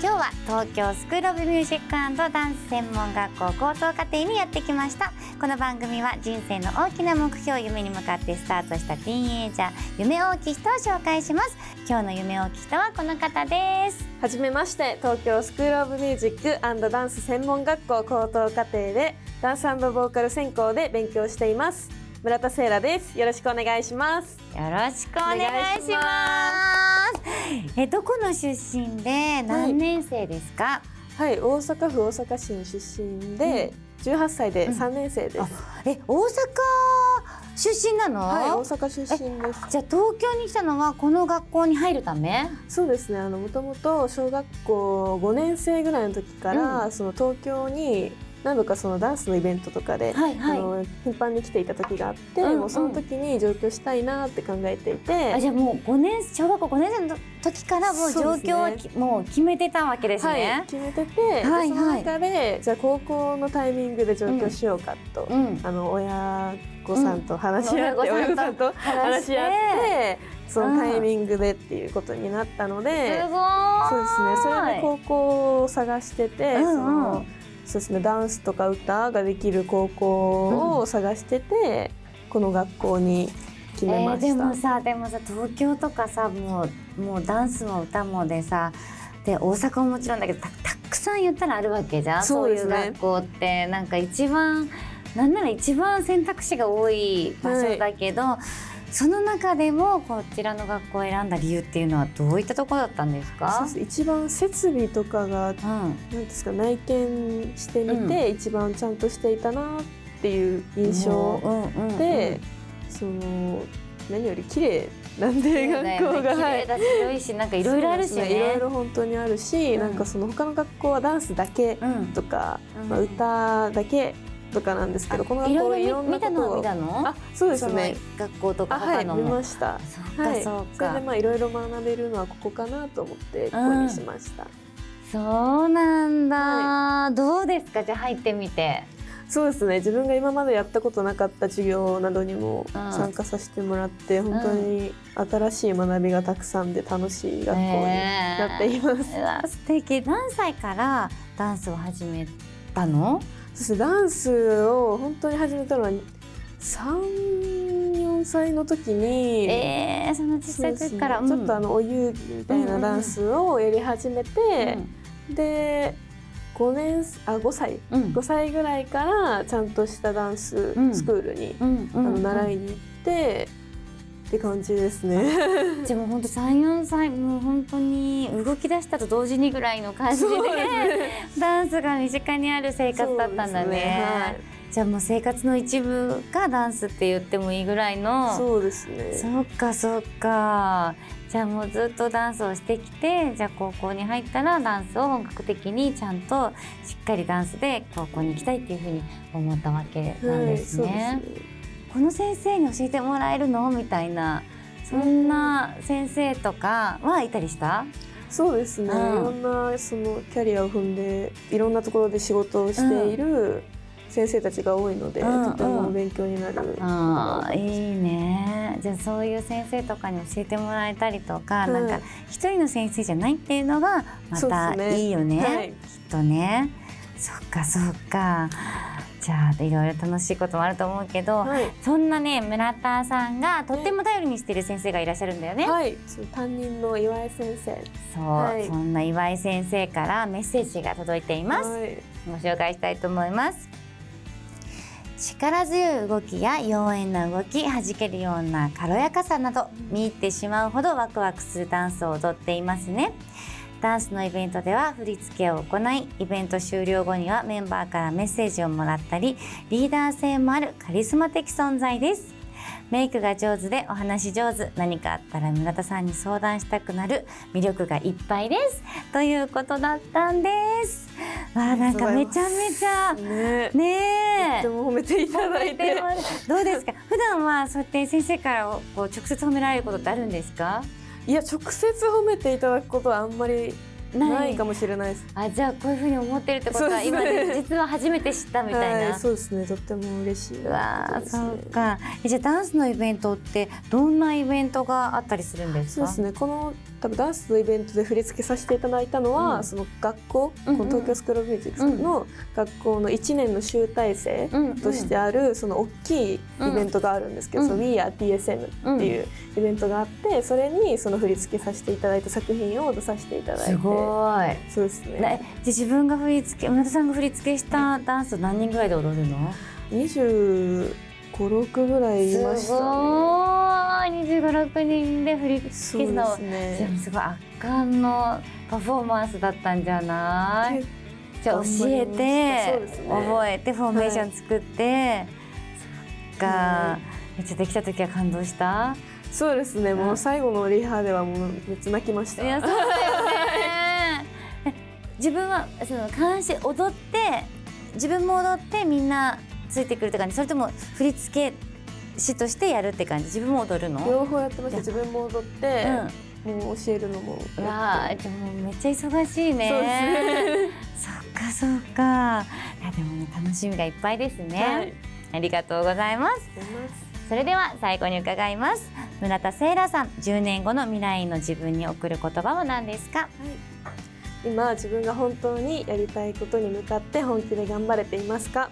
今日は東京スクールオブミュージックダンス専門学校高等課程にやってきました。この番組は人生の大きな目標夢に向かってスタートしたティーンエイジャー夢大きい人を紹介します。今日の夢大きい人はこの方です。はじめまして東京スクールオブミュージックダンス専門学校高等課程でダンスボーカル専攻で勉強しています。村田聖羅です。よろしくお願いします。よろしくお願いしますえどこの出身で何年生ですか、はい、はい、大阪府大阪市の出身で、うん、18歳で3年生です、うん、え大阪出身なの？はい大阪出身です。じゃあ東京に来たのはこの学校に入るため？そうですね。あのもともと小学校5年生ぐらいの時から、うん、その東京に何度かそのダンスのイベントとかで、はいはい、あの頻繁に来ていた時があって、うんうん、もうその時に上京したいなって考えていてあじゃあもう5年小学校5年生の時からもう上京は、ね、もう決めてたわけですね。はい、決めてて、はいはい、その中でじゃあ高校のタイミングで上京しようかと、うん、あの親御さんと話し合って、うん、親御さんと話し合って。そのタイミングでっていうことになったので、そうですね。それで高校を探してて、うんうん、そのそうですね。ダンスとか歌ができる高校を探してて、うん、この学校に決めました、えー、でもさでもさ東京とかさもうもうダンスも歌もでさで大阪ももちろんだけどたくさん言ったらあるわけじゃん？そう、ね,、いう学校って。なんか一番なんなら一番選択肢が多い場所だけど、はいその中でもこちらの学校を選んだ理由っていうのはどういったところだったんですか？一番設備とかが、うん、なんですか内見してみて、うん、一番ちゃんとしていたなっていう印象で、その何より綺麗なんで学校が、ね、綺麗だし広いしなんかいろいろあるしね。いろいろ本当にあるし、うん、なんかその他の学校はダンスだけとか、まあ、歌だけとかなんですけどこの学校いろんなことを。見たの？あそうですね。学校とかはい見ました。そうかそうか、それでまあいろいろ学べるのはここかなと思ってここにしました、そうなんだ、はい、どうですか？じゃあ入ってみて。そうですね。自分が今までやったことなかった授業などにも参加させてもらって、うん、本当に新しい学びがたくさんで楽しい学校になっています。えー、素敵。何歳からダンスを始めたの？ダンスを本当に始めたのは34歳の時にえー、その小さい時から、ね、ちょっとあのお遊戯みたいなダンスをやり始めて、うん、で5年あ5歳、うん、5歳ぐらいからちゃんとしたダンススクールに、うん、あの習いに行って。って感じですね。じゃもう本当三四歳もう本当に動き出したと同時にぐらいの感じで、ね、ダンスが身近にある生活だったんだね。ねはい、じゃあもう生活の一部がダンスって言ってもいいぐらいの。そうですね。そっかそっか。じゃあもうずっとダンスをしてきてじゃあ高校に入ったらダンスを本格的にちゃんとしっかりダンスで高校に行きたいっていうふうに思ったわけなんですね。はいこの先生に教えてもらえるの？みたいなそんな先生とかはいたりした？そうですね、うん、いろんなそのキャリアを踏んでいろんなところで仕事をしている先生たちが多いので、うん、とても勉強になる、うん、あいいね。じゃあそういう先生とかに教えてもらえたりとか、うん、なんか一人の先生じゃないっていうのがまたいいよね、ねはい、きっとね。そっかそっかじゃあいろいろ楽しいこともあると思うけど、はい、そんなね村田さんがとっても頼りにしている先生がいらっしゃるんだよね。はい、担任の岩井先生。そう、はい、そんな岩井先生からメッセージが届いています。はい、ご紹介したいと思います。力強い動きや妖艶な動き弾けるような軽やかさなど見入ってしまうほどワクワクするダンスを踊っていますねダンスのイベントでは振り付けを行いイベント終了後にはメンバーからメッセージをもらったりリーダー性もあるカリスマ的存在です。メイクが上手でお話上手何かあったら村田さんに相談したくなる魅力がいっぱいです。ということだったんです。わあなんかめちゃめちゃねねとても褒めていただいて。どうですか？普段はそうやって先生からこう直接褒められることってあるんですか？いや直接褒めていただくことはあんまりないかもしれないです。あじゃあこういうふうに思ってるってことは、ね、今実は初めて知ったみたいな、はい、そうですね。とっても嬉しい、ね、わそうか。じゃあダンスのイベントってどんなイベントがあったりするんですか？そうですね。この多分ダンスのイベントで振り付けさせていただいたのは、うん、その学校、うんうん、この東京スクール・ミュージックの学校の1年の集大成としてある、その大きいイベントがあるんですけど、うん、その We Are TSM っていうイベントがあってそれにその振り付けさせていただいた作品を出させていただいて。すごい。そうですね。で自分が振り付け村田さんが振り付けしたダンス何人ぐらいで踊るの ?25、6ぐらいいましたね。二十五六人で振り付けの、ね、すごい圧巻のパフォーマンスだったんじゃない？じゃ教えて、ね、覚えてフォーメーション作って、はい、そっか、めっちゃできた時は感動した？そうですね、もう最後のリハではもうめっちゃ泣きました。いやそうだよね。自分はその監視踊って自分も踊ってみんなついてくるって感じ？それとも振り付け師としてやるって感じ。自分も踊るの？両方やってました自分も踊って、うん、もう教えるのも。うわでもめっちゃ忙しいね。そうですね。そっかそっか。いやでもね楽しみがいっぱいですね、はい、ありがとうございます。それでは最後に伺います。村田聖羅さん10年後の未来の自分に送る言葉は何ですか、はい、今自分が本当にやりたいことに向かって本気で頑張れていますか？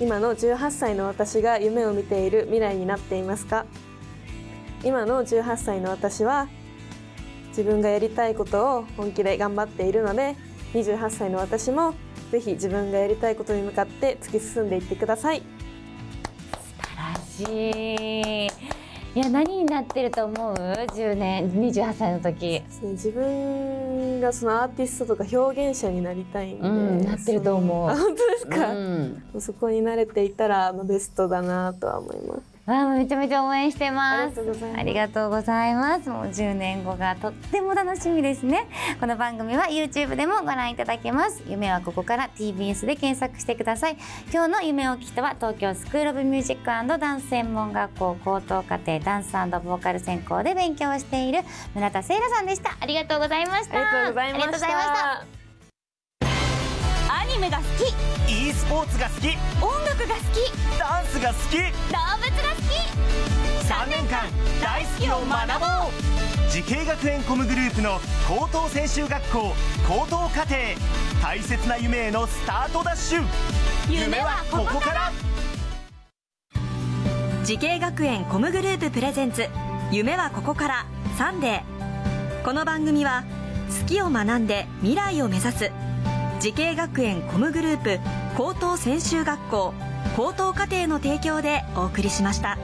今の18歳の私が夢を見ている未来になっていますか？今の18歳の私は自分がやりたいことを本気で頑張っているので28歳の私もぜひ自分がやりたいことに向かって突き進んでいってください。素晴らしい。いや何になってると思う？10年28歳の時。自分がそのアーティストとか表現者になりたいんで、うん、なってると思う。本当ですか、うん、そこに慣れていたらベストだなとは思いますわあめちゃめちゃ応援してます。ありがとうございます。もう10年後がとっても楽しみですね。この番組は YouTube でもご覧いただけます。夢はここから TBS で検索してください。今日の夢を聞きとは東京スクールオブミュージックダンス専門学校高等課程ダンスボーカル専攻で勉強している村田聖羅さんでした。ありがとうございました。ありがとうございました。アニメが好き。e スポーツが好き。音楽が好き。ダンスが好き。動物が好き。3年間大好きを学ぼう。滋慶学園 COMグループの高等専修学校高等課程。大切な夢へのスタートダッシュ。夢はここから。滋慶学園 COMグループ presents。夢はここから。サンデー。この番組は好きを学んで未来を目指す滋慶学園 COMグループ高等専修学校高等課程の提供でお送りしました。